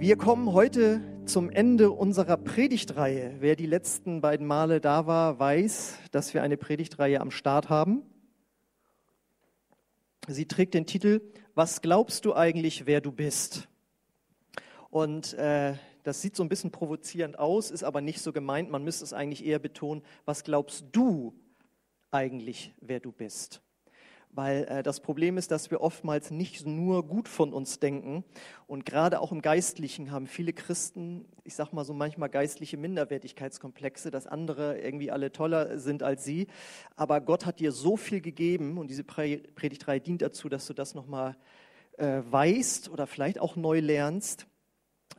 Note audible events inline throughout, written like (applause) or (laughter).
Wir kommen heute zum Ende unserer Predigtreihe. Wer die letzten beiden Male da war, weiß, dass wir eine Predigtreihe am Start haben. Sie trägt den Titel Was glaubst du eigentlich, wer du bist? Und äh, das sieht so ein bisschen provozierend aus, ist aber nicht so gemeint. Man müsste es eigentlich eher betonen, was glaubst du eigentlich, wer du bist? Weil äh, das Problem ist, dass wir oftmals nicht nur gut von uns denken. Und gerade auch im Geistlichen haben viele Christen, ich sag mal so manchmal geistliche Minderwertigkeitskomplexe, dass andere irgendwie alle toller sind als sie, aber Gott hat dir so viel gegeben und diese Predigtreihe dient dazu, dass du das nochmal äh, weißt oder vielleicht auch neu lernst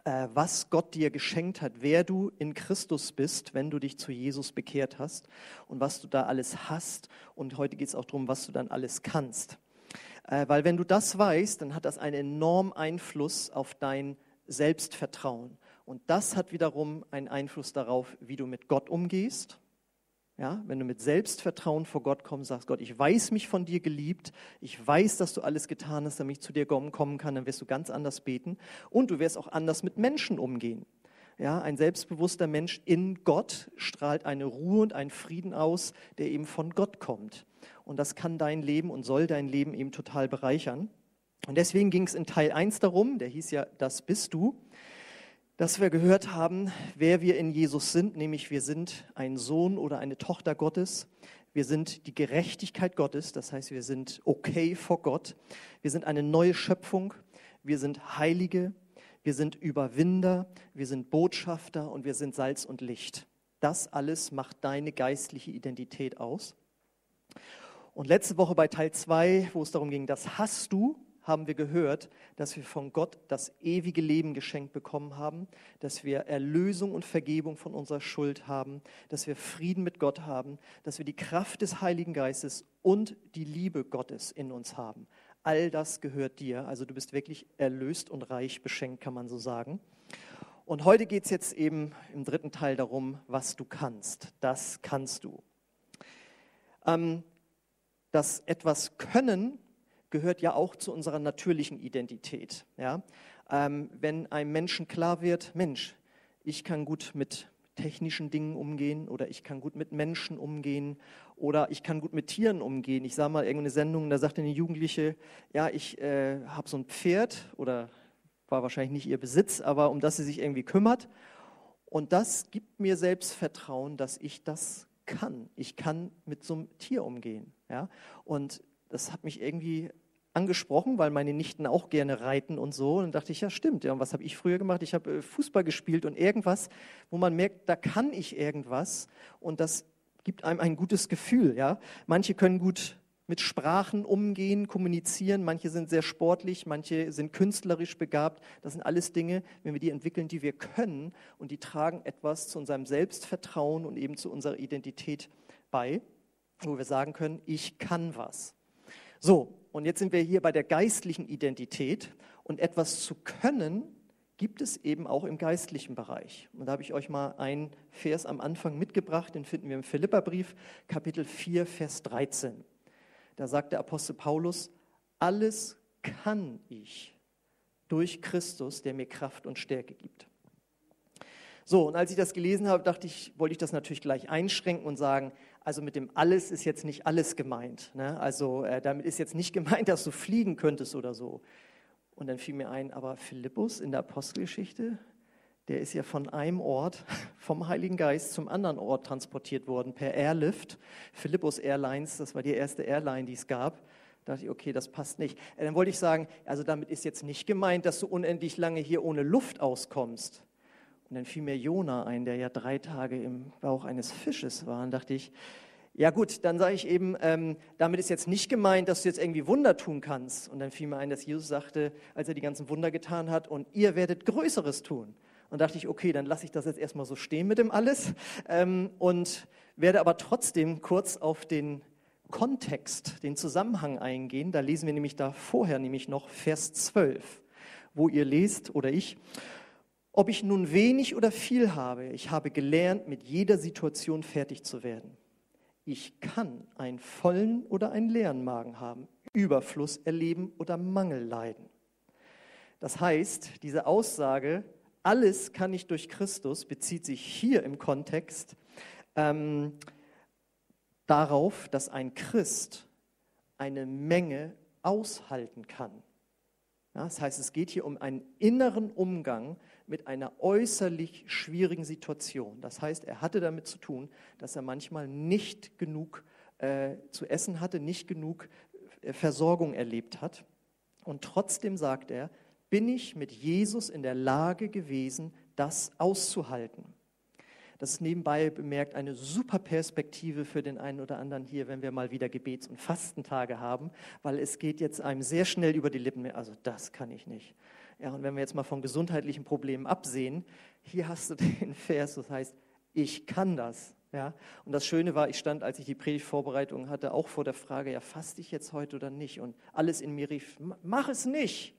was Gott dir geschenkt hat, wer du in Christus bist, wenn du dich zu Jesus bekehrt hast und was du da alles hast. Und heute geht es auch darum, was du dann alles kannst. Äh, weil wenn du das weißt, dann hat das einen enormen Einfluss auf dein Selbstvertrauen. Und das hat wiederum einen Einfluss darauf, wie du mit Gott umgehst ja, wenn du mit Selbstvertrauen vor Gott kommst, sagst Gott, ich weiß mich von dir geliebt, ich weiß, dass du alles getan hast, damit ich zu dir kommen kann, dann wirst du ganz anders beten und du wirst auch anders mit Menschen umgehen. Ja, ein selbstbewusster Mensch in Gott strahlt eine Ruhe und einen Frieden aus, der eben von Gott kommt. Und das kann dein Leben und soll dein Leben eben total bereichern. Und deswegen ging es in Teil 1 darum, der hieß ja, das bist du dass wir gehört haben, wer wir in Jesus sind, nämlich wir sind ein Sohn oder eine Tochter Gottes. Wir sind die Gerechtigkeit Gottes, das heißt, wir sind okay vor Gott. Wir sind eine neue Schöpfung. Wir sind Heilige. Wir sind Überwinder. Wir sind Botschafter und wir sind Salz und Licht. Das alles macht deine geistliche Identität aus. Und letzte Woche bei Teil 2, wo es darum ging, das hast du, haben wir gehört, dass wir von Gott das ewige Leben geschenkt bekommen haben, dass wir Erlösung und Vergebung von unserer Schuld haben, dass wir Frieden mit Gott haben, dass wir die Kraft des Heiligen Geistes und die Liebe Gottes in uns haben. All das gehört dir. Also du bist wirklich erlöst und reich beschenkt, kann man so sagen. Und heute geht es jetzt eben im dritten Teil darum, was du kannst. Das kannst du. Ähm, das etwas können gehört ja auch zu unserer natürlichen Identität. Ja? Ähm, wenn einem Menschen klar wird, Mensch, ich kann gut mit technischen Dingen umgehen oder ich kann gut mit Menschen umgehen oder ich kann gut mit Tieren umgehen. Ich sah mal irgendeine Sendung, da sagte eine Jugendliche, ja, ich äh, habe so ein Pferd oder war wahrscheinlich nicht ihr Besitz, aber um das sie sich irgendwie kümmert. Und das gibt mir Selbstvertrauen, dass ich das kann. Ich kann mit so einem Tier umgehen. Ja? Und das hat mich irgendwie angesprochen, weil meine Nichten auch gerne reiten und so. Und dann dachte ich, ja stimmt, ja, und was habe ich früher gemacht? Ich habe äh, Fußball gespielt und irgendwas, wo man merkt, da kann ich irgendwas und das gibt einem ein gutes Gefühl. Ja? Manche können gut mit Sprachen umgehen, kommunizieren, manche sind sehr sportlich, manche sind künstlerisch begabt. Das sind alles Dinge, wenn wir die entwickeln, die wir können und die tragen etwas zu unserem Selbstvertrauen und eben zu unserer Identität bei, wo wir sagen können, ich kann was. So, und jetzt sind wir hier bei der geistlichen Identität und etwas zu können gibt es eben auch im geistlichen Bereich. Und da habe ich euch mal einen Vers am Anfang mitgebracht, den finden wir im Philipperbrief, Kapitel 4, Vers 13. Da sagt der Apostel Paulus, alles kann ich durch Christus, der mir Kraft und Stärke gibt. So, und als ich das gelesen habe, dachte ich, wollte ich das natürlich gleich einschränken und sagen, also mit dem alles ist jetzt nicht alles gemeint. Ne? Also äh, damit ist jetzt nicht (laughs) gemeint, dass du fliegen könntest oder so. Und dann fiel mir ein, aber Philippus in der Apostelgeschichte, der ist ja von einem Ort (laughs) vom Heiligen Geist zum anderen Ort transportiert worden per Airlift. Philippus Airlines, das war die erste Airline, die es gab. Da dachte ich, okay, das passt nicht. Äh, dann wollte ich sagen, also damit ist jetzt nicht gemeint, dass du unendlich lange hier ohne Luft auskommst. Und dann fiel mir Jona ein, der ja drei Tage im Bauch eines Fisches war. Und dachte ich, ja gut, dann sage ich eben, ähm, damit ist jetzt nicht gemeint, dass du jetzt irgendwie Wunder tun kannst. Und dann fiel mir ein, dass Jesus sagte, als er die ganzen Wunder getan hat, und ihr werdet Größeres tun. Und dachte ich, okay, dann lasse ich das jetzt erstmal so stehen mit dem alles ähm, und werde aber trotzdem kurz auf den Kontext, den Zusammenhang eingehen. Da lesen wir nämlich da vorher nämlich noch Vers 12, wo ihr lest oder ich, ob ich nun wenig oder viel habe, ich habe gelernt, mit jeder Situation fertig zu werden. Ich kann einen vollen oder einen leeren Magen haben, Überfluss erleben oder Mangel leiden. Das heißt, diese Aussage, alles kann ich durch Christus, bezieht sich hier im Kontext ähm, darauf, dass ein Christ eine Menge aushalten kann. Ja, das heißt, es geht hier um einen inneren Umgang mit einer äußerlich schwierigen Situation. Das heißt, er hatte damit zu tun, dass er manchmal nicht genug äh, zu essen hatte, nicht genug äh, Versorgung erlebt hat. Und trotzdem sagt er, bin ich mit Jesus in der Lage gewesen, das auszuhalten. Das ist nebenbei bemerkt eine super Perspektive für den einen oder anderen hier, wenn wir mal wieder Gebets- und Fastentage haben, weil es geht jetzt einem sehr schnell über die Lippen. Also das kann ich nicht. Ja, und wenn wir jetzt mal von gesundheitlichen Problemen absehen, hier hast du (laughs) den Vers, das heißt, ich kann das. Ja, und das Schöne war, ich stand, als ich die Predigtvorbereitung hatte, auch vor der Frage, ja, faste ich jetzt heute oder nicht? Und alles in mir rief, mach es nicht.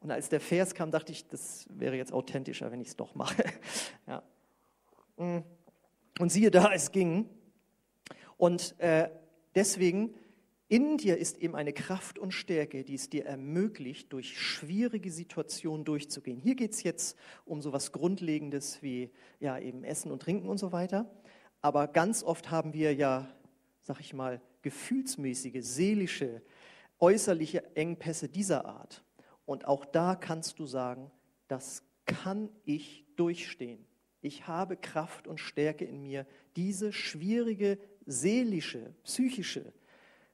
Und als der Vers kam, dachte ich, das wäre jetzt authentischer, wenn ich es doch mache. (laughs) Ja. Mm. Und siehe da, es ging. Und äh, deswegen, in dir ist eben eine Kraft und Stärke, die es dir ermöglicht, durch schwierige Situationen durchzugehen. Hier geht es jetzt um so etwas Grundlegendes wie ja, eben Essen und Trinken und so weiter. Aber ganz oft haben wir ja, sag ich mal, gefühlsmäßige, seelische, äußerliche Engpässe dieser Art. Und auch da kannst du sagen, das kann ich durchstehen. Ich habe Kraft und Stärke in mir, diese schwierige seelische, psychische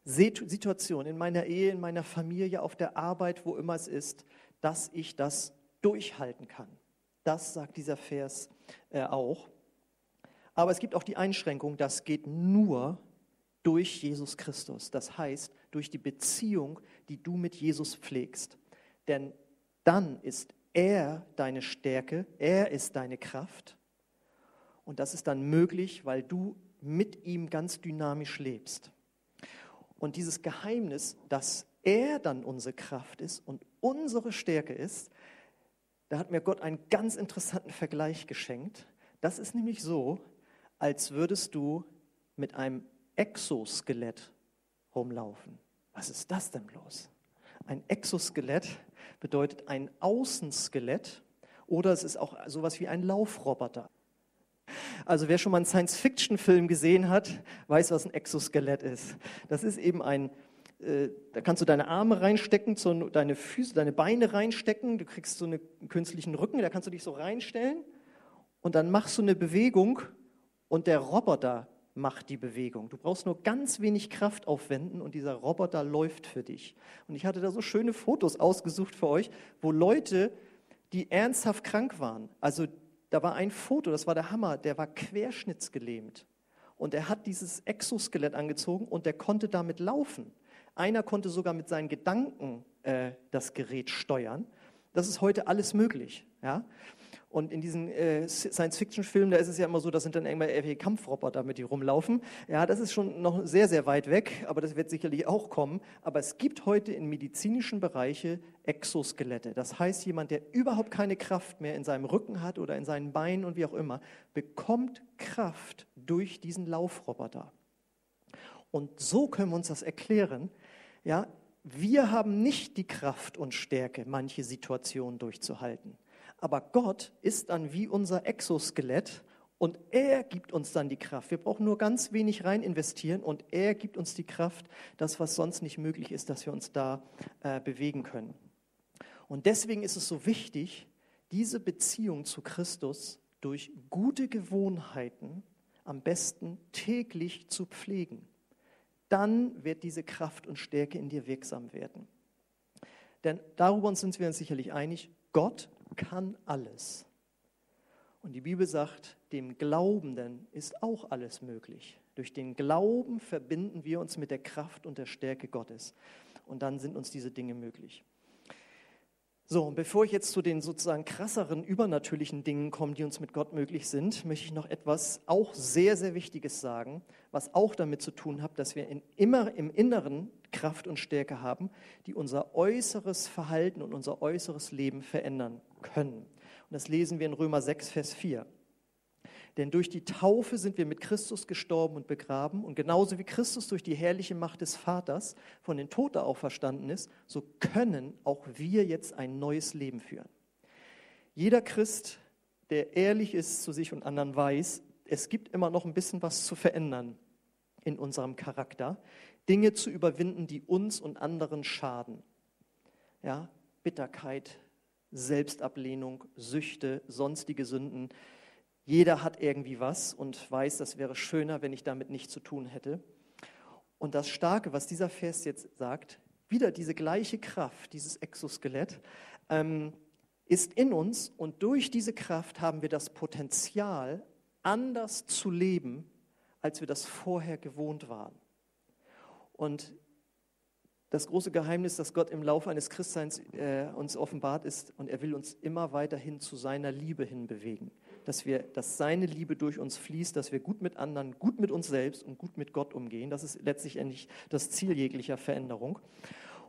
Situation in meiner Ehe, in meiner Familie, auf der Arbeit, wo immer es ist, dass ich das durchhalten kann. Das sagt dieser Vers äh, auch. Aber es gibt auch die Einschränkung, das geht nur durch Jesus Christus. Das heißt, durch die Beziehung, die du mit Jesus pflegst. Denn dann ist er deine Stärke, er ist deine Kraft und das ist dann möglich, weil du mit ihm ganz dynamisch lebst. Und dieses Geheimnis, dass er dann unsere Kraft ist und unsere Stärke ist, da hat mir Gott einen ganz interessanten Vergleich geschenkt. Das ist nämlich so, als würdest du mit einem Exoskelett rumlaufen. Was ist das denn bloß? Ein Exoskelett bedeutet ein Außenskelett oder es ist auch sowas wie ein Laufroboter. Also wer schon mal einen Science-Fiction-Film gesehen hat, weiß, was ein Exoskelett ist. Das ist eben ein, äh, da kannst du deine Arme reinstecken, so deine Füße, deine Beine reinstecken, du kriegst so einen künstlichen Rücken, da kannst du dich so reinstellen und dann machst du eine Bewegung und der Roboter macht die Bewegung. Du brauchst nur ganz wenig Kraft aufwenden und dieser Roboter läuft für dich. Und ich hatte da so schöne Fotos ausgesucht für euch, wo Leute, die ernsthaft krank waren, also da war ein Foto, das war der Hammer, der war querschnittsgelähmt. Und er hat dieses Exoskelett angezogen und der konnte damit laufen. Einer konnte sogar mit seinen Gedanken äh, das Gerät steuern. Das ist heute alles möglich. Ja? Und in diesen äh, Science-Fiction-Filmen, da ist es ja immer so, da sind dann irgendwelche Kampfroboter, mit die rumlaufen. Ja, das ist schon noch sehr, sehr weit weg, aber das wird sicherlich auch kommen. Aber es gibt heute in medizinischen Bereichen Exoskelette. Das heißt, jemand, der überhaupt keine Kraft mehr in seinem Rücken hat oder in seinen Beinen und wie auch immer, bekommt Kraft durch diesen Laufroboter. Und so können wir uns das erklären. Ja, wir haben nicht die Kraft und Stärke, manche Situationen durchzuhalten. Aber Gott ist dann wie unser Exoskelett und er gibt uns dann die Kraft. Wir brauchen nur ganz wenig rein investieren und er gibt uns die Kraft, das, was sonst nicht möglich ist, dass wir uns da äh, bewegen können. Und deswegen ist es so wichtig, diese Beziehung zu Christus durch gute Gewohnheiten am besten täglich zu pflegen. Dann wird diese Kraft und Stärke in dir wirksam werden. Denn darüber sind wir uns sicherlich einig, Gott kann alles. Und die Bibel sagt, dem Glaubenden ist auch alles möglich. Durch den Glauben verbinden wir uns mit der Kraft und der Stärke Gottes. Und dann sind uns diese Dinge möglich. So, und bevor ich jetzt zu den sozusagen krasseren, übernatürlichen Dingen komme, die uns mit Gott möglich sind, möchte ich noch etwas auch sehr, sehr Wichtiges sagen, was auch damit zu tun hat, dass wir in, immer im Inneren Kraft und Stärke haben, die unser äußeres Verhalten und unser äußeres Leben verändern können. Und das lesen wir in Römer 6, Vers 4. Denn durch die Taufe sind wir mit Christus gestorben und begraben. Und genauso wie Christus durch die herrliche Macht des Vaters von den Toten auferstanden ist, so können auch wir jetzt ein neues Leben führen. Jeder Christ, der ehrlich ist zu sich und anderen, weiß, es gibt immer noch ein bisschen was zu verändern in unserem Charakter, Dinge zu überwinden, die uns und anderen schaden. Ja, Bitterkeit, Selbstablehnung, Süchte, sonstige Sünden. Jeder hat irgendwie was und weiß, das wäre schöner, wenn ich damit nichts zu tun hätte. Und das Starke, was dieser Vers jetzt sagt, wieder diese gleiche Kraft, dieses Exoskelett, ähm, ist in uns und durch diese Kraft haben wir das Potenzial, anders zu leben, als wir das vorher gewohnt waren. Und das große Geheimnis, das Gott im Laufe eines Christseins äh, uns offenbart ist, und er will uns immer weiterhin zu seiner Liebe hinbewegen. Dass, wir, dass seine Liebe durch uns fließt, dass wir gut mit anderen, gut mit uns selbst und gut mit Gott umgehen. Das ist letztlich endlich das Ziel jeglicher Veränderung.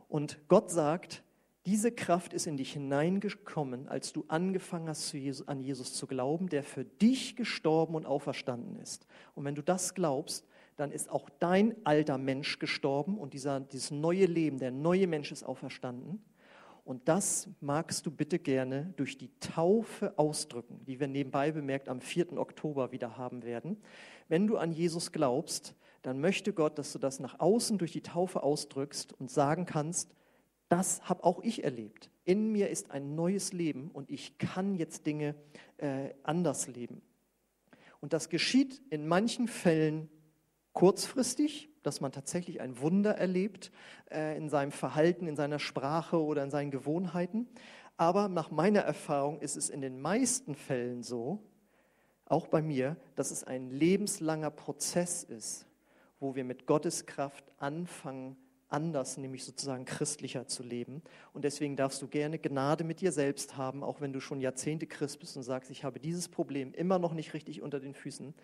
Und Gott sagt, diese Kraft ist in dich hineingekommen, als du angefangen hast, an Jesus zu glauben, der für dich gestorben und auferstanden ist. Und wenn du das glaubst, dann ist auch dein alter Mensch gestorben und dieser, dieses neue Leben, der neue Mensch ist auferstanden. Und das magst du bitte gerne durch die Taufe ausdrücken, die wir nebenbei bemerkt am 4. Oktober wieder haben werden. Wenn du an Jesus glaubst, dann möchte Gott, dass du das nach außen durch die Taufe ausdrückst und sagen kannst, das habe auch ich erlebt. In mir ist ein neues Leben und ich kann jetzt Dinge äh, anders leben. Und das geschieht in manchen Fällen kurzfristig, dass man tatsächlich ein Wunder erlebt äh, in seinem Verhalten, in seiner Sprache oder in seinen Gewohnheiten. Aber nach meiner Erfahrung ist es in den meisten Fällen so, auch bei mir, dass es ein lebenslanger Prozess ist, wo wir mit Gottes Kraft anfangen, anders, nämlich sozusagen christlicher zu leben. Und deswegen darfst du gerne Gnade mit dir selbst haben, auch wenn du schon Jahrzehnte Christ bist und sagst, ich habe dieses Problem immer noch nicht richtig unter den Füßen.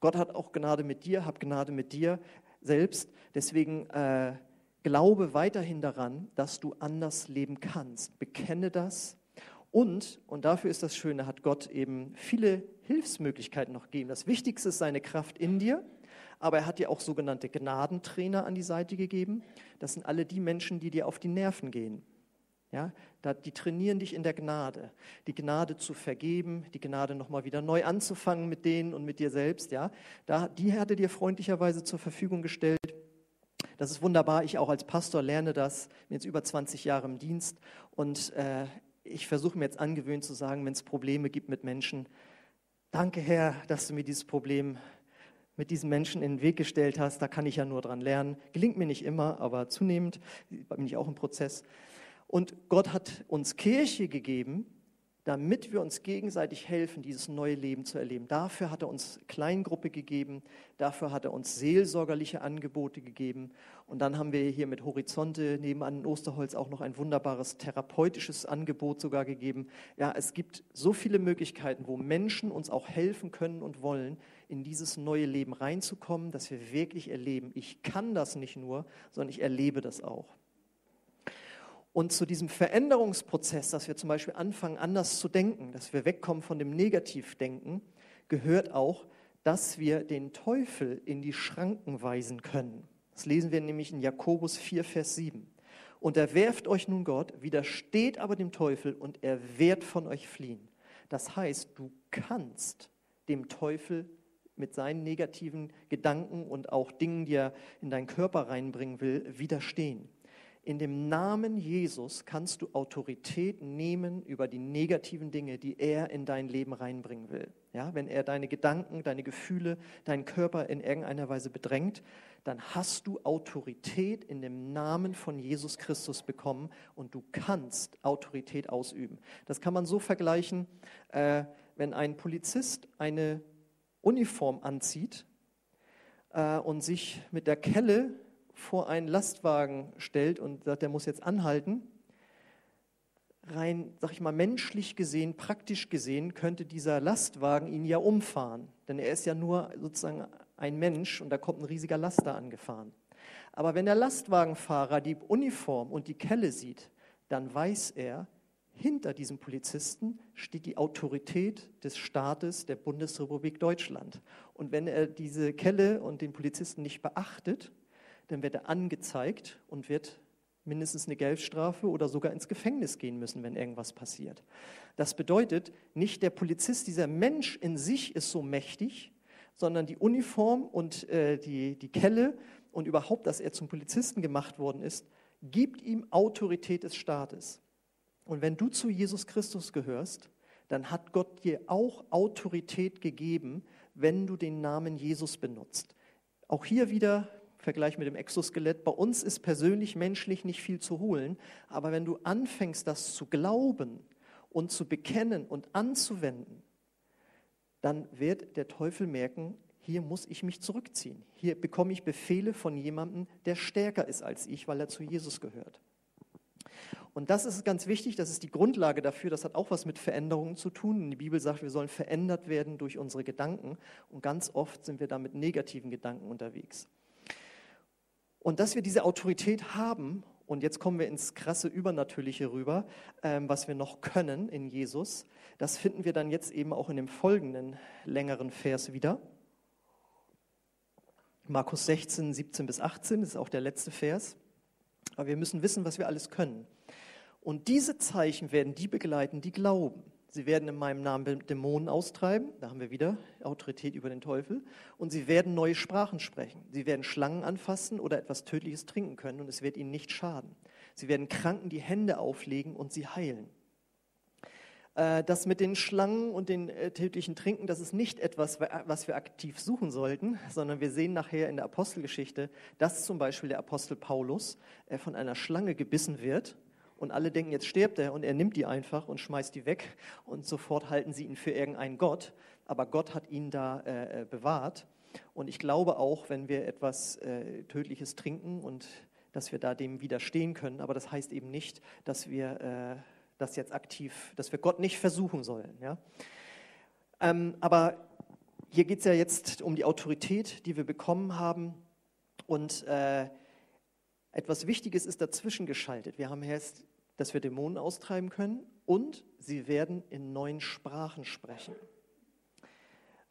Gott hat auch Gnade mit dir, hab Gnade mit dir selbst. Deswegen äh, glaube weiterhin daran, dass du anders leben kannst. Bekenne das. Und, und dafür ist das Schöne, hat Gott eben viele Hilfsmöglichkeiten noch gegeben. Das Wichtigste ist seine Kraft in dir, aber er hat dir auch sogenannte Gnadentrainer an die Seite gegeben. Das sind alle die Menschen, die dir auf die Nerven gehen. Ja, die trainieren dich in der Gnade, die Gnade zu vergeben, die Gnade nochmal wieder neu anzufangen mit denen und mit dir selbst. Ja, da, die hat er dir freundlicherweise zur Verfügung gestellt. Das ist wunderbar. Ich auch als Pastor lerne das. Bin jetzt über 20 Jahre im Dienst und äh, ich versuche mir jetzt angewöhnt zu sagen, wenn es Probleme gibt mit Menschen, danke Herr, dass du mir dieses Problem mit diesen Menschen in den Weg gestellt hast. Da kann ich ja nur dran lernen. Gelingt mir nicht immer, aber zunehmend bin ich auch im Prozess. Und Gott hat uns Kirche gegeben, damit wir uns gegenseitig helfen, dieses neue Leben zu erleben. Dafür hat er uns Kleingruppe gegeben, dafür hat er uns seelsorgerliche Angebote gegeben. Und dann haben wir hier mit Horizonte nebenan in Osterholz auch noch ein wunderbares therapeutisches Angebot sogar gegeben. Ja, es gibt so viele Möglichkeiten, wo Menschen uns auch helfen können und wollen, in dieses neue Leben reinzukommen, dass wir wirklich erleben, ich kann das nicht nur, sondern ich erlebe das auch. Und zu diesem Veränderungsprozess, dass wir zum Beispiel anfangen, anders zu denken, dass wir wegkommen von dem Negativdenken, gehört auch, dass wir den Teufel in die Schranken weisen können. Das lesen wir nämlich in Jakobus 4, Vers 7. Und er werft euch nun Gott, widersteht aber dem Teufel und er wird von euch fliehen. Das heißt, du kannst dem Teufel mit seinen negativen Gedanken und auch Dingen, die er in deinen Körper reinbringen will, widerstehen in dem Namen Jesus kannst du Autorität nehmen über die negativen Dinge, die er in dein Leben reinbringen will. Ja, wenn er deine Gedanken, deine Gefühle, deinen Körper in irgendeiner Weise bedrängt, dann hast du Autorität in dem Namen von Jesus Christus bekommen und du kannst Autorität ausüben. Das kann man so vergleichen, äh, wenn ein Polizist eine Uniform anzieht äh, und sich mit der Kelle vor einen Lastwagen stellt und sagt, der muss jetzt anhalten, rein, sag ich mal, menschlich gesehen, praktisch gesehen, könnte dieser Lastwagen ihn ja umfahren. Denn er ist ja nur sozusagen ein Mensch und da kommt ein riesiger Laster angefahren. Aber wenn der Lastwagenfahrer die Uniform und die Kelle sieht, dann weiß er, hinter diesem Polizisten steht die Autorität des Staates der Bundesrepublik Deutschland. Und wenn er diese Kelle und den Polizisten nicht beachtet, dann wird er angezeigt und wird mindestens eine Geldstrafe oder sogar ins Gefängnis gehen müssen, wenn irgendwas passiert. Das bedeutet, nicht der Polizist, dieser Mensch in sich ist so mächtig, sondern die Uniform und äh, die, die Kelle und überhaupt, dass er zum Polizisten gemacht worden ist, gibt ihm Autorität des Staates. Und wenn du zu Jesus Christus gehörst, dann hat Gott dir auch Autorität gegeben, wenn du den Namen Jesus benutzt. Auch hier wieder Vergleich mit dem Exoskelett. Bei uns ist persönlich menschlich nicht viel zu holen, aber wenn du anfängst, das zu glauben und zu bekennen und anzuwenden, dann wird der Teufel merken, hier muss ich mich zurückziehen. Hier bekomme ich Befehle von jemandem, der stärker ist als ich, weil er zu Jesus gehört. Und das ist ganz wichtig, das ist die Grundlage dafür, das hat auch was mit Veränderungen zu tun. Die Bibel sagt, wir sollen verändert werden durch unsere Gedanken und ganz oft sind wir da mit negativen Gedanken unterwegs. Und dass wir diese Autorität haben, und jetzt kommen wir ins krasse Übernatürliche rüber, ähm, was wir noch können in Jesus, das finden wir dann jetzt eben auch in dem folgenden längeren Vers wieder. Markus 16, 17 bis 18, das ist auch der letzte Vers. Aber wir müssen wissen, was wir alles können. Und diese Zeichen werden die begleiten, die glauben. Sie werden in meinem Namen Dämonen austreiben, da haben wir wieder Autorität über den Teufel, und sie werden neue Sprachen sprechen. Sie werden Schlangen anfassen oder etwas Tödliches trinken können und es wird ihnen nicht schaden. Sie werden Kranken die Hände auflegen und sie heilen. Äh, das mit den Schlangen und den äh, tödlichen Trinken, das ist nicht etwas, was wir aktiv suchen sollten, sondern wir sehen nachher in der Apostelgeschichte, dass zum Beispiel der Apostel Paulus äh, von einer Schlange gebissen wird und alle denken, jetzt stirbt er und er nimmt die einfach und schmeißt die weg und sofort halten sie ihn für irgendeinen Gott. Aber Gott hat ihn da äh, bewahrt. Und ich glaube auch, wenn wir etwas äh, Tödliches trinken und dass wir da dem widerstehen können. Aber das heißt eben nicht, dass wir äh, das jetzt aktiv, dass wir Gott nicht versuchen sollen. Ja? Ähm, aber hier geht es ja jetzt um die Autorität, die wir bekommen haben. Und äh, etwas Wichtiges ist dazwischen geschaltet. Wir haben erst, dass wir Dämonen austreiben können und sie werden in neuen Sprachen sprechen.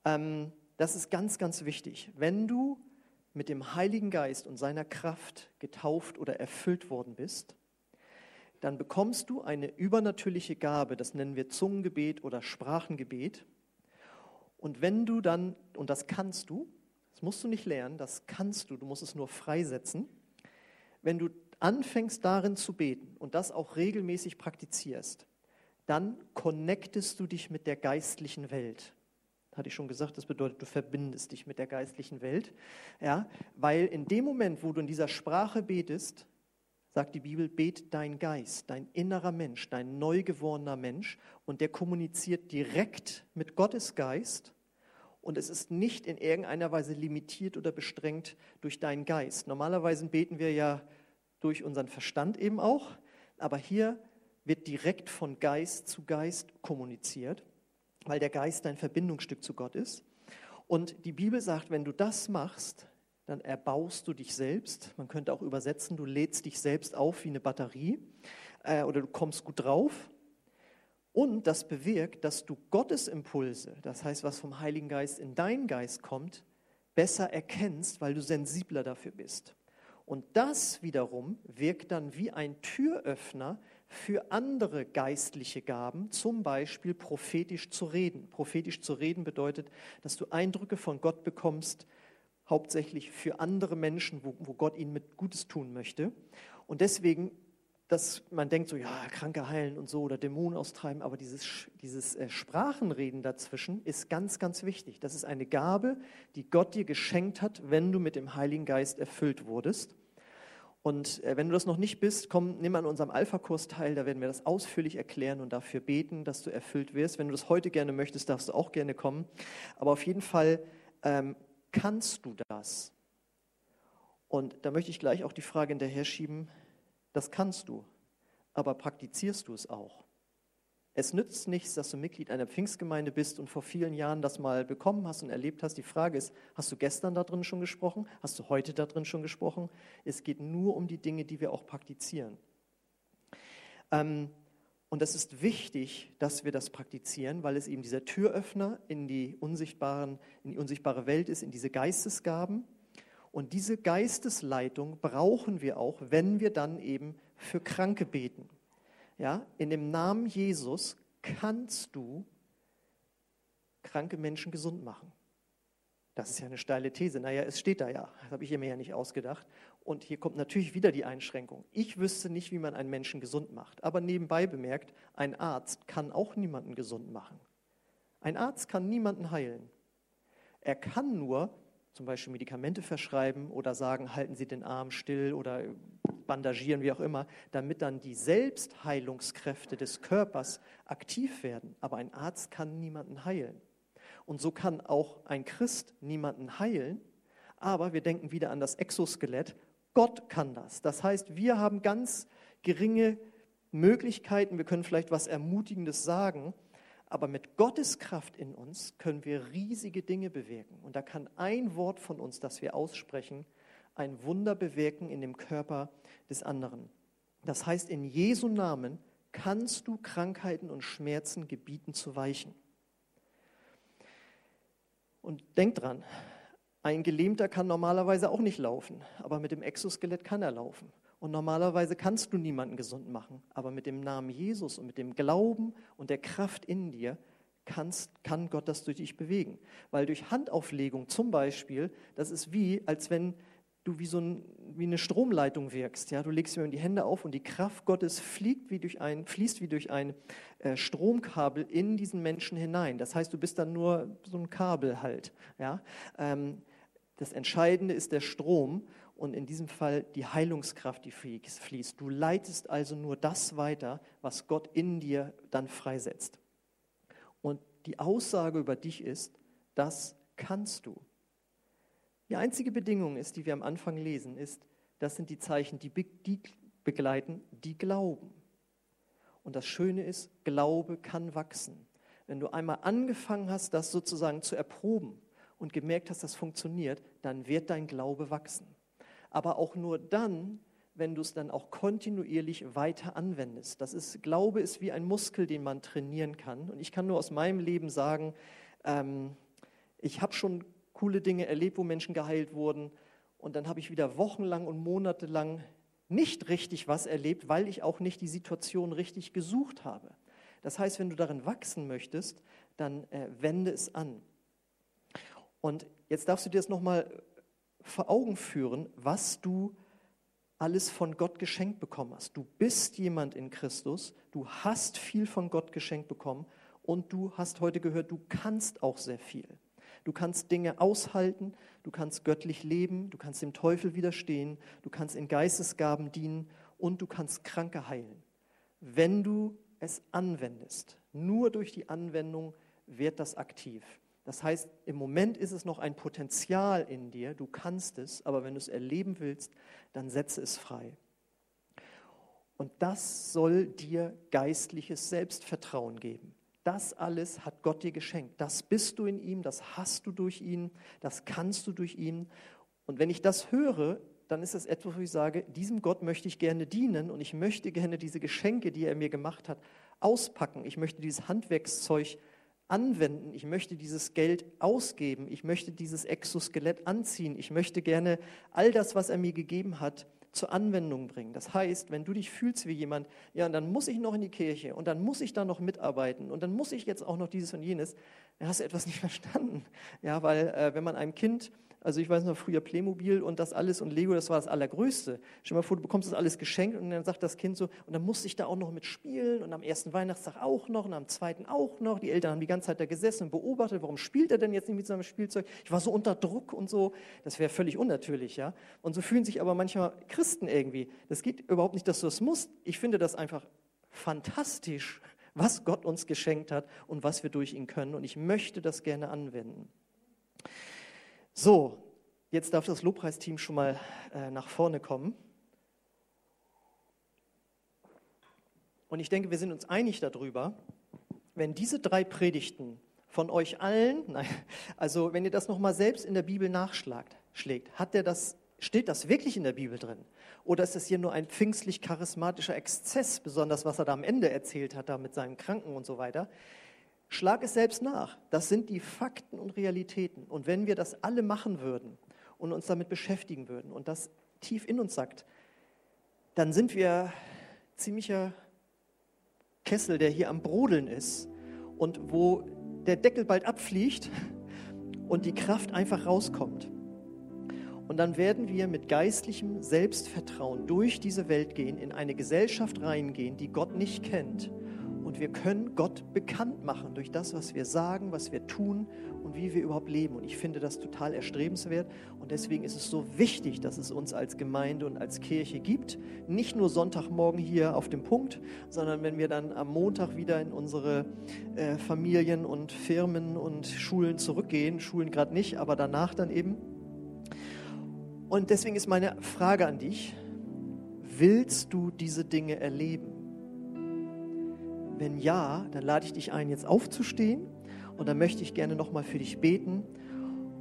Ähm, das ist ganz, ganz wichtig. Wenn du mit dem Heiligen Geist und seiner Kraft getauft oder erfüllt worden bist, dann bekommst du eine übernatürliche Gabe, das nennen wir Zungengebet oder Sprachengebet. Und wenn du dann, und das kannst du, das musst du nicht lernen, das kannst du, du musst es nur freisetzen, wenn du anfängst darin zu beten und das auch regelmäßig praktizierst, dann connectest du dich mit der geistlichen Welt. Hatte ich schon gesagt, das bedeutet, du verbindest dich mit der geistlichen Welt. Ja, weil in dem Moment, wo du in dieser Sprache betest, sagt die Bibel, bet dein Geist, dein innerer Mensch, dein neu gewordener Mensch und der kommuniziert direkt mit Gottes Geist und es ist nicht in irgendeiner Weise limitiert oder bestrengt durch deinen Geist. Normalerweise beten wir ja durch unseren Verstand eben auch, aber hier wird direkt von Geist zu Geist kommuniziert, weil der Geist ein Verbindungsstück zu Gott ist. Und die Bibel sagt, wenn du das machst, dann erbaust du dich selbst. Man könnte auch übersetzen, du lädst dich selbst auf wie eine Batterie äh, oder du kommst gut drauf. Und das bewirkt, dass du Gottes Impulse, das heißt, was vom Heiligen Geist in deinen Geist kommt, besser erkennst, weil du sensibler dafür bist. Und das wiederum wirkt dann wie ein Türöffner für andere geistliche Gaben, zum Beispiel prophetisch zu reden. Prophetisch zu reden bedeutet, dass du Eindrücke von Gott bekommst, hauptsächlich für andere Menschen, wo, wo Gott ihnen mit Gutes tun möchte. Und deswegen dass man denkt so, ja, Kranke heilen und so oder Dämonen austreiben, aber dieses, dieses äh, Sprachenreden dazwischen ist ganz, ganz wichtig. Das ist eine Gabe, die Gott dir geschenkt hat, wenn du mit dem Heiligen Geist erfüllt wurdest. Und äh, wenn du das noch nicht bist, komm, nimm an unserem Alpha-Kurs teil, da werden wir das ausführlich erklären und dafür beten, dass du erfüllt wirst. Wenn du das heute gerne möchtest, darfst du auch gerne kommen. Aber auf jeden Fall ähm, kannst du das. Und da möchte ich gleich auch die Frage hinterher schieben, das kannst du, aber praktizierst du es auch? Es nützt nichts, dass du Mitglied einer Pfingstgemeinde bist und vor vielen Jahren das mal bekommen hast und erlebt hast. Die Frage ist, hast du gestern da drin schon gesprochen? Hast du heute da drin schon gesprochen? Es geht nur um die Dinge, die wir auch praktizieren. Ähm, Und es ist wichtig, dass wir das praktizieren, weil es eben dieser Türöffner in die, unsichtbaren, in die unsichtbare Welt ist, in diese Geistesgaben. Und diese Geistesleitung brauchen wir auch, wenn wir dann eben für Kranke beten. Ja, in dem Namen Jesus kannst du kranke Menschen gesund machen. Das ist ja eine steile These. Naja, es steht da ja. Das habe ich mir ja nicht ausgedacht. Und hier kommt natürlich wieder die Einschränkung. Ich wüsste nicht, wie man einen Menschen gesund macht. Aber nebenbei bemerkt, ein Arzt kann auch niemanden gesund machen. Ein Arzt kann niemanden heilen. Er kann nur zum Beispiel Medikamente verschreiben oder sagen, halten Sie den Arm still oder bandagieren, wie auch immer, damit dann die Selbstheilungskräfte des Körpers aktiv werden. Aber ein Arzt kann niemanden heilen. Und so kann auch ein Christ niemanden heilen. Aber wir denken wieder an das Exoskelett. Gott kann das. Das heißt, wir haben ganz geringe Möglichkeiten. Wir können vielleicht was Ermutigendes sagen. Aber mit Gottes Kraft in uns können wir riesige Dinge bewirken. Und da kann ein Wort von uns, das wir aussprechen, ein Wunder bewirken in dem Körper des anderen. Das heißt, in Jesu Namen kannst du Krankheiten und Schmerzen gebieten zu weichen. Und denk dran, ein Gelähmter kann normalerweise auch nicht laufen, aber mit dem Exoskelett kann er laufen. Und normalerweise kannst du niemanden gesund machen, aber mit dem Namen Jesus und mit dem Glauben und der Kraft in dir kannst, kann Gott das durch dich bewegen. Weil durch Handauflegung zum Beispiel, das ist wie, als wenn du wie, so ein, wie eine Stromleitung wirkst. Ja? Du legst mir die Hände auf und die Kraft Gottes fliegt wie durch ein, fließt wie durch ein äh, Stromkabel in diesen Menschen hinein. Das heißt, du bist dann nur so ein Kabel halt. Ja? Ähm, das Entscheidende ist der Strom und in diesem Fall die Heilungskraft, die fließt. Du leitest also nur das weiter, was Gott in dir dann freisetzt. Und die Aussage über dich ist, das kannst du. Die einzige Bedingung ist, die wir am Anfang lesen, ist, das sind die Zeichen, die, begleiten, die glauben. Und das Schöne ist, Glaube kann wachsen. Wenn du einmal angefangen hast, das sozusagen zu erproben und gemerkt hast, das funktioniert, dann wird dein Glaube wachsen. Aber auch nur dann, wenn du es dann auch kontinuierlich weiter anwendest. Das ist, Glaube ist wie ein Muskel, den man trainieren kann. Und ich kann nur aus meinem Leben sagen, ähm, ich habe schon coole Dinge erlebt, wo Menschen geheilt wurden. Und dann habe ich wieder wochenlang und monatelang nicht richtig was erlebt, weil ich auch nicht die Situation richtig gesucht habe. Das heißt, wenn du darin wachsen möchtest, dann äh, wende es an. Und jetzt darfst du dir das nochmal vor Augen führen, was du alles von Gott geschenkt bekommen hast. Du bist jemand in Christus, du hast viel von Gott geschenkt bekommen und du hast heute gehört, du kannst auch sehr viel. Du kannst Dinge aushalten, du kannst göttlich leben, du kannst dem Teufel widerstehen, du kannst in Geistesgaben dienen und du kannst Kranke heilen. Wenn du es anwendest, nur durch die Anwendung wird das aktiv. Das heißt, im Moment ist es noch ein Potenzial in dir, du kannst es, aber wenn du es erleben willst, dann setze es frei. Und das soll dir geistliches Selbstvertrauen geben. Das alles hat Gott dir geschenkt. Das bist du in ihm, das hast du durch ihn, das kannst du durch ihn. Und wenn ich das höre, dann ist das etwas, wo ich sage, diesem Gott möchte ich gerne dienen und ich möchte gerne diese Geschenke, die er mir gemacht hat, auspacken. Ich möchte dieses Handwerkszeug anwenden. Ich möchte dieses Geld ausgeben. Ich möchte dieses Exoskelett anziehen. Ich möchte gerne all das, was er mir gegeben hat, zur Anwendung bringen. Das heißt, wenn du dich fühlst wie jemand, ja, und dann muss ich noch in die Kirche und dann muss ich da noch mitarbeiten und dann muss ich jetzt auch noch dieses und jenes, dann hast du etwas nicht (laughs) verstanden. Ja, weil äh, wenn man einem Kind also ich weiß noch früher Playmobil und das alles und Lego, das war das Allergrößte. Stell dir mal vor, du bekommst das alles geschenkt und dann sagt das Kind so, und dann musste ich da auch noch mit spielen und am ersten Weihnachtstag auch noch und am zweiten auch noch. Die Eltern haben die ganze Zeit da gesessen und beobachtet, warum spielt er denn jetzt nicht mit seinem Spielzeug? Ich war so unter Druck und so. Das wäre völlig unnatürlich, ja. Und so fühlen sich aber manchmal Christen irgendwie. Das geht überhaupt nicht, dass du es musst. Ich finde das einfach fantastisch, was Gott uns geschenkt hat und was wir durch ihn können. Und ich möchte das gerne anwenden. So, jetzt darf das Lobpreisteam schon mal äh, nach vorne kommen. Und ich denke, wir sind uns einig darüber, wenn diese drei Predigten von euch allen, (laughs) nein, also wenn ihr das nochmal selbst in der Bibel nachschlagt, schlägt, hat er das Steht das wirklich in der Bibel drin? Oder ist das hier nur ein pfingstlich charismatischer Exzess, besonders was er da am Ende erzählt hat, da mit seinen Kranken und so weiter? Schlag es selbst nach. Das sind die Fakten und Realitäten. Und wenn wir das alle machen würden und uns damit beschäftigen würden und das tief in uns sagt, dann sind wir ziemlicher Kessel, der hier am Brodeln ist und wo der Deckel bald abfliegt (laughs) und die Kraft einfach rauskommt. Und dann werden wir mit geistlichem Selbstvertrauen durch diese Welt gehen, in eine Gesellschaft reingehen, die Gott nicht kennt. Und wir können Gott bekannt machen durch das, was wir sagen, was wir tun und wie wir überhaupt leben. Und ich finde das total erstrebenswert. Und deswegen ist es so wichtig, dass es uns als Gemeinde und als Kirche gibt. Nicht nur Sonntagmorgen hier auf dem Punkt, sondern wenn wir dann am Montag wieder in unsere äh, Familien und Firmen und Schulen zurückgehen. Schulen gerade nicht, aber danach dann eben und deswegen ist meine Frage an dich, willst du diese Dinge erleben? Wenn ja, dann lade ich dich ein, jetzt aufzustehen und dann möchte ich gerne nochmal für dich beten.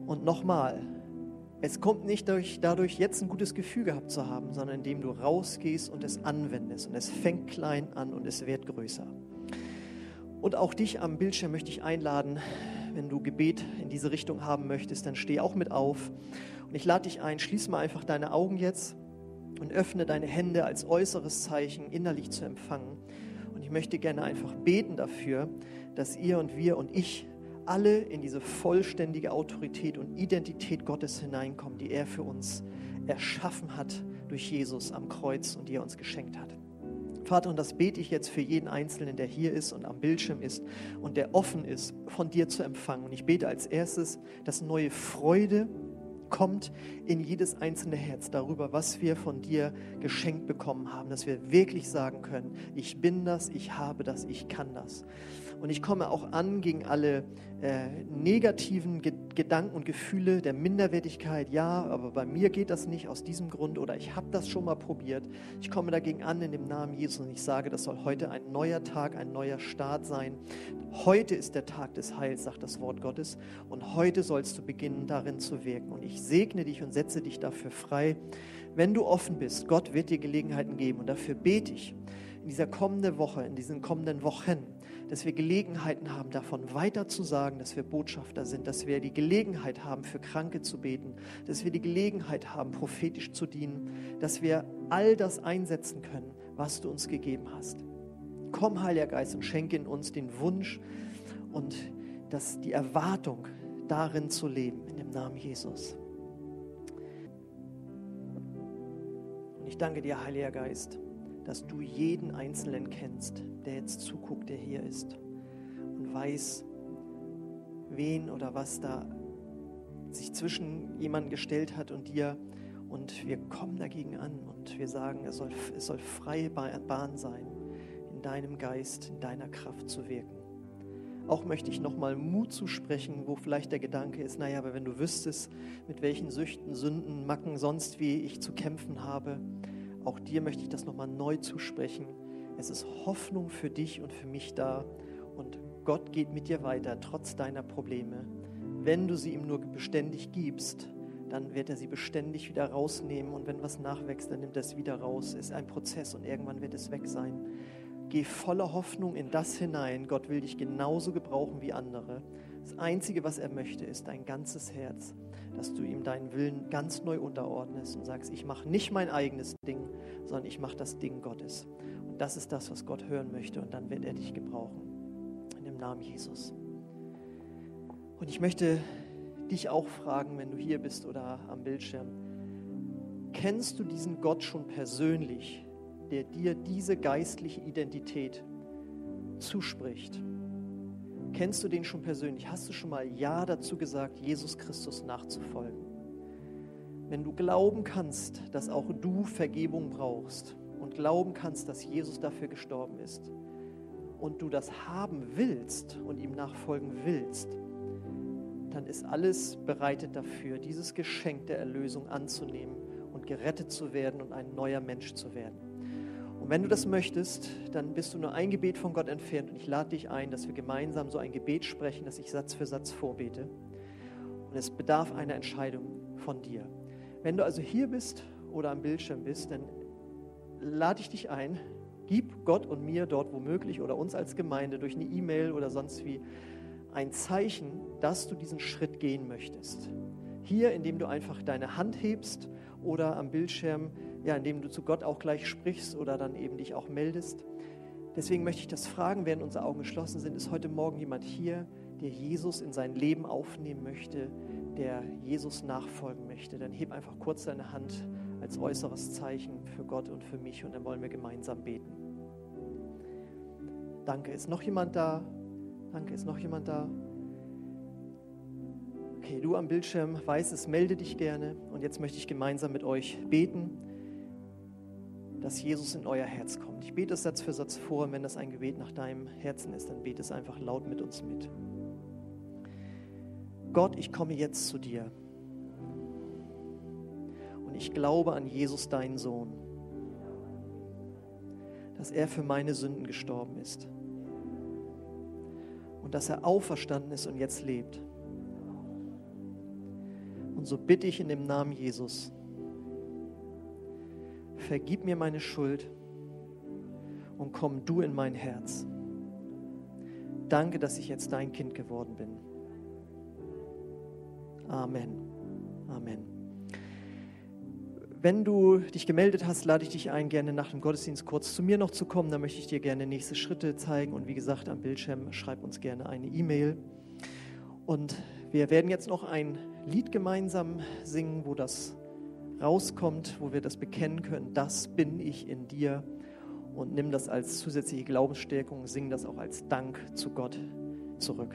Und nochmal, es kommt nicht durch, dadurch, jetzt ein gutes Gefühl gehabt zu haben, sondern indem du rausgehst und es anwendest. Und es fängt klein an und es wird größer. Und auch dich am Bildschirm möchte ich einladen, wenn du Gebet in diese Richtung haben möchtest, dann steh auch mit auf. Und ich lade dich ein, schließ mal einfach deine Augen jetzt und öffne deine Hände als äußeres Zeichen, innerlich zu empfangen. Ich möchte gerne einfach beten dafür, dass ihr und wir und ich alle in diese vollständige Autorität und Identität Gottes hineinkommen, die er für uns erschaffen hat durch Jesus am Kreuz und die er uns geschenkt hat. Vater, und das bete ich jetzt für jeden Einzelnen, der hier ist und am Bildschirm ist und der offen ist, von dir zu empfangen. Und ich bete als erstes, dass neue Freude kommt in jedes einzelne Herz darüber, was wir von dir geschenkt bekommen haben, dass wir wirklich sagen können, ich bin das, ich habe das, ich kann das. Und ich komme auch an gegen alle äh, negativen Ge Gedanken und Gefühle der Minderwertigkeit. Ja, aber bei mir geht das nicht aus diesem Grund oder ich habe das schon mal probiert. Ich komme dagegen an in dem Namen Jesus und ich sage, das soll heute ein neuer Tag, ein neuer Start sein. Heute ist der Tag des Heils, sagt das Wort Gottes. Und heute sollst du beginnen, darin zu wirken. Und ich segne dich und setze dich dafür frei. Wenn du offen bist, Gott wird dir Gelegenheiten geben. Und dafür bete ich in dieser kommenden Woche, in diesen kommenden Wochen, dass wir Gelegenheiten haben, davon weiter zu sagen, dass wir Botschafter sind, dass wir die Gelegenheit haben, für Kranke zu beten, dass wir die Gelegenheit haben, prophetisch zu dienen, dass wir all das einsetzen können, was du uns gegeben hast. Komm, Heiliger Geist, und schenke in uns den Wunsch und das, die Erwartung, darin zu leben, in dem Namen Jesus. Und ich danke dir, Heiliger Geist dass du jeden Einzelnen kennst, der jetzt zuguckt, der hier ist und weiß, wen oder was da sich zwischen jemanden gestellt hat und dir. Und wir kommen dagegen an und wir sagen, es soll, es soll freie Bahn sein, in deinem Geist, in deiner Kraft zu wirken. Auch möchte ich nochmal Mut zu sprechen, wo vielleicht der Gedanke ist, naja, aber wenn du wüsstest, mit welchen Süchten, Sünden, Macken sonst wie ich zu kämpfen habe, auch dir möchte ich das nochmal neu zusprechen. Es ist Hoffnung für dich und für mich da und Gott geht mit dir weiter, trotz deiner Probleme. Wenn du sie ihm nur beständig gibst, dann wird er sie beständig wieder rausnehmen und wenn was nachwächst, dann nimmt er es wieder raus. Ist ein Prozess und irgendwann wird es weg sein. Geh voller Hoffnung in das hinein. Gott will dich genauso gebrauchen wie andere. Das Einzige, was er möchte, ist dein ganzes Herz dass du ihm deinen Willen ganz neu unterordnest und sagst, ich mache nicht mein eigenes Ding, sondern ich mache das Ding Gottes. Und das ist das, was Gott hören möchte und dann wird er dich gebrauchen. In dem Namen Jesus. Und ich möchte dich auch fragen, wenn du hier bist oder am Bildschirm, kennst du diesen Gott schon persönlich, der dir diese geistliche Identität zuspricht? Kennst du den schon persönlich? Hast du schon mal Ja dazu gesagt, Jesus Christus nachzufolgen? Wenn du glauben kannst, dass auch du Vergebung brauchst und glauben kannst, dass Jesus dafür gestorben ist und du das haben willst und ihm nachfolgen willst, dann ist alles bereitet dafür, dieses Geschenk der Erlösung anzunehmen und gerettet zu werden und ein neuer Mensch zu werden. Und wenn du das möchtest, dann bist du nur ein Gebet von Gott entfernt und ich lade dich ein, dass wir gemeinsam so ein Gebet sprechen, das ich Satz für Satz vorbete. Und es bedarf einer Entscheidung von dir. Wenn du also hier bist oder am Bildschirm bist, dann lade ich dich ein, gib Gott und mir dort womöglich oder uns als Gemeinde durch eine E-Mail oder sonst wie ein Zeichen, dass du diesen Schritt gehen möchtest. Hier, indem du einfach deine Hand hebst oder am Bildschirm, ja, indem du zu Gott auch gleich sprichst oder dann eben dich auch meldest. Deswegen möchte ich das fragen, während unsere Augen geschlossen sind. Ist heute Morgen jemand hier, der Jesus in sein Leben aufnehmen möchte, der Jesus nachfolgen möchte? Dann heb einfach kurz deine Hand als äußeres Zeichen für Gott und für mich und dann wollen wir gemeinsam beten. Danke. Ist noch jemand da? Danke. Ist noch jemand da? Okay, du am Bildschirm weißt es, melde dich gerne. Und jetzt möchte ich gemeinsam mit euch beten, dass Jesus in euer Herz kommt. Ich bete es Satz für Satz vor. Und wenn das ein Gebet nach deinem Herzen ist, dann bete es einfach laut mit uns mit. Gott, ich komme jetzt zu dir. Und ich glaube an Jesus, deinen Sohn, dass er für meine Sünden gestorben ist und dass er auferstanden ist und jetzt lebt. Und so bitte ich in dem Namen Jesus, vergib mir meine Schuld und komm du in mein Herz. Danke, dass ich jetzt dein Kind geworden bin. Amen. Amen. Wenn du dich gemeldet hast, lade ich dich ein, gerne nach dem Gottesdienst kurz zu mir noch zu kommen. Da möchte ich dir gerne nächste Schritte zeigen. Und wie gesagt, am Bildschirm schreib uns gerne eine E-Mail. Und wir werden jetzt noch ein Lied gemeinsam singen, wo das rauskommt, wo wir das bekennen können, das bin ich in dir. Und nimm das als zusätzliche Glaubensstärkung, sing das auch als Dank zu Gott zurück.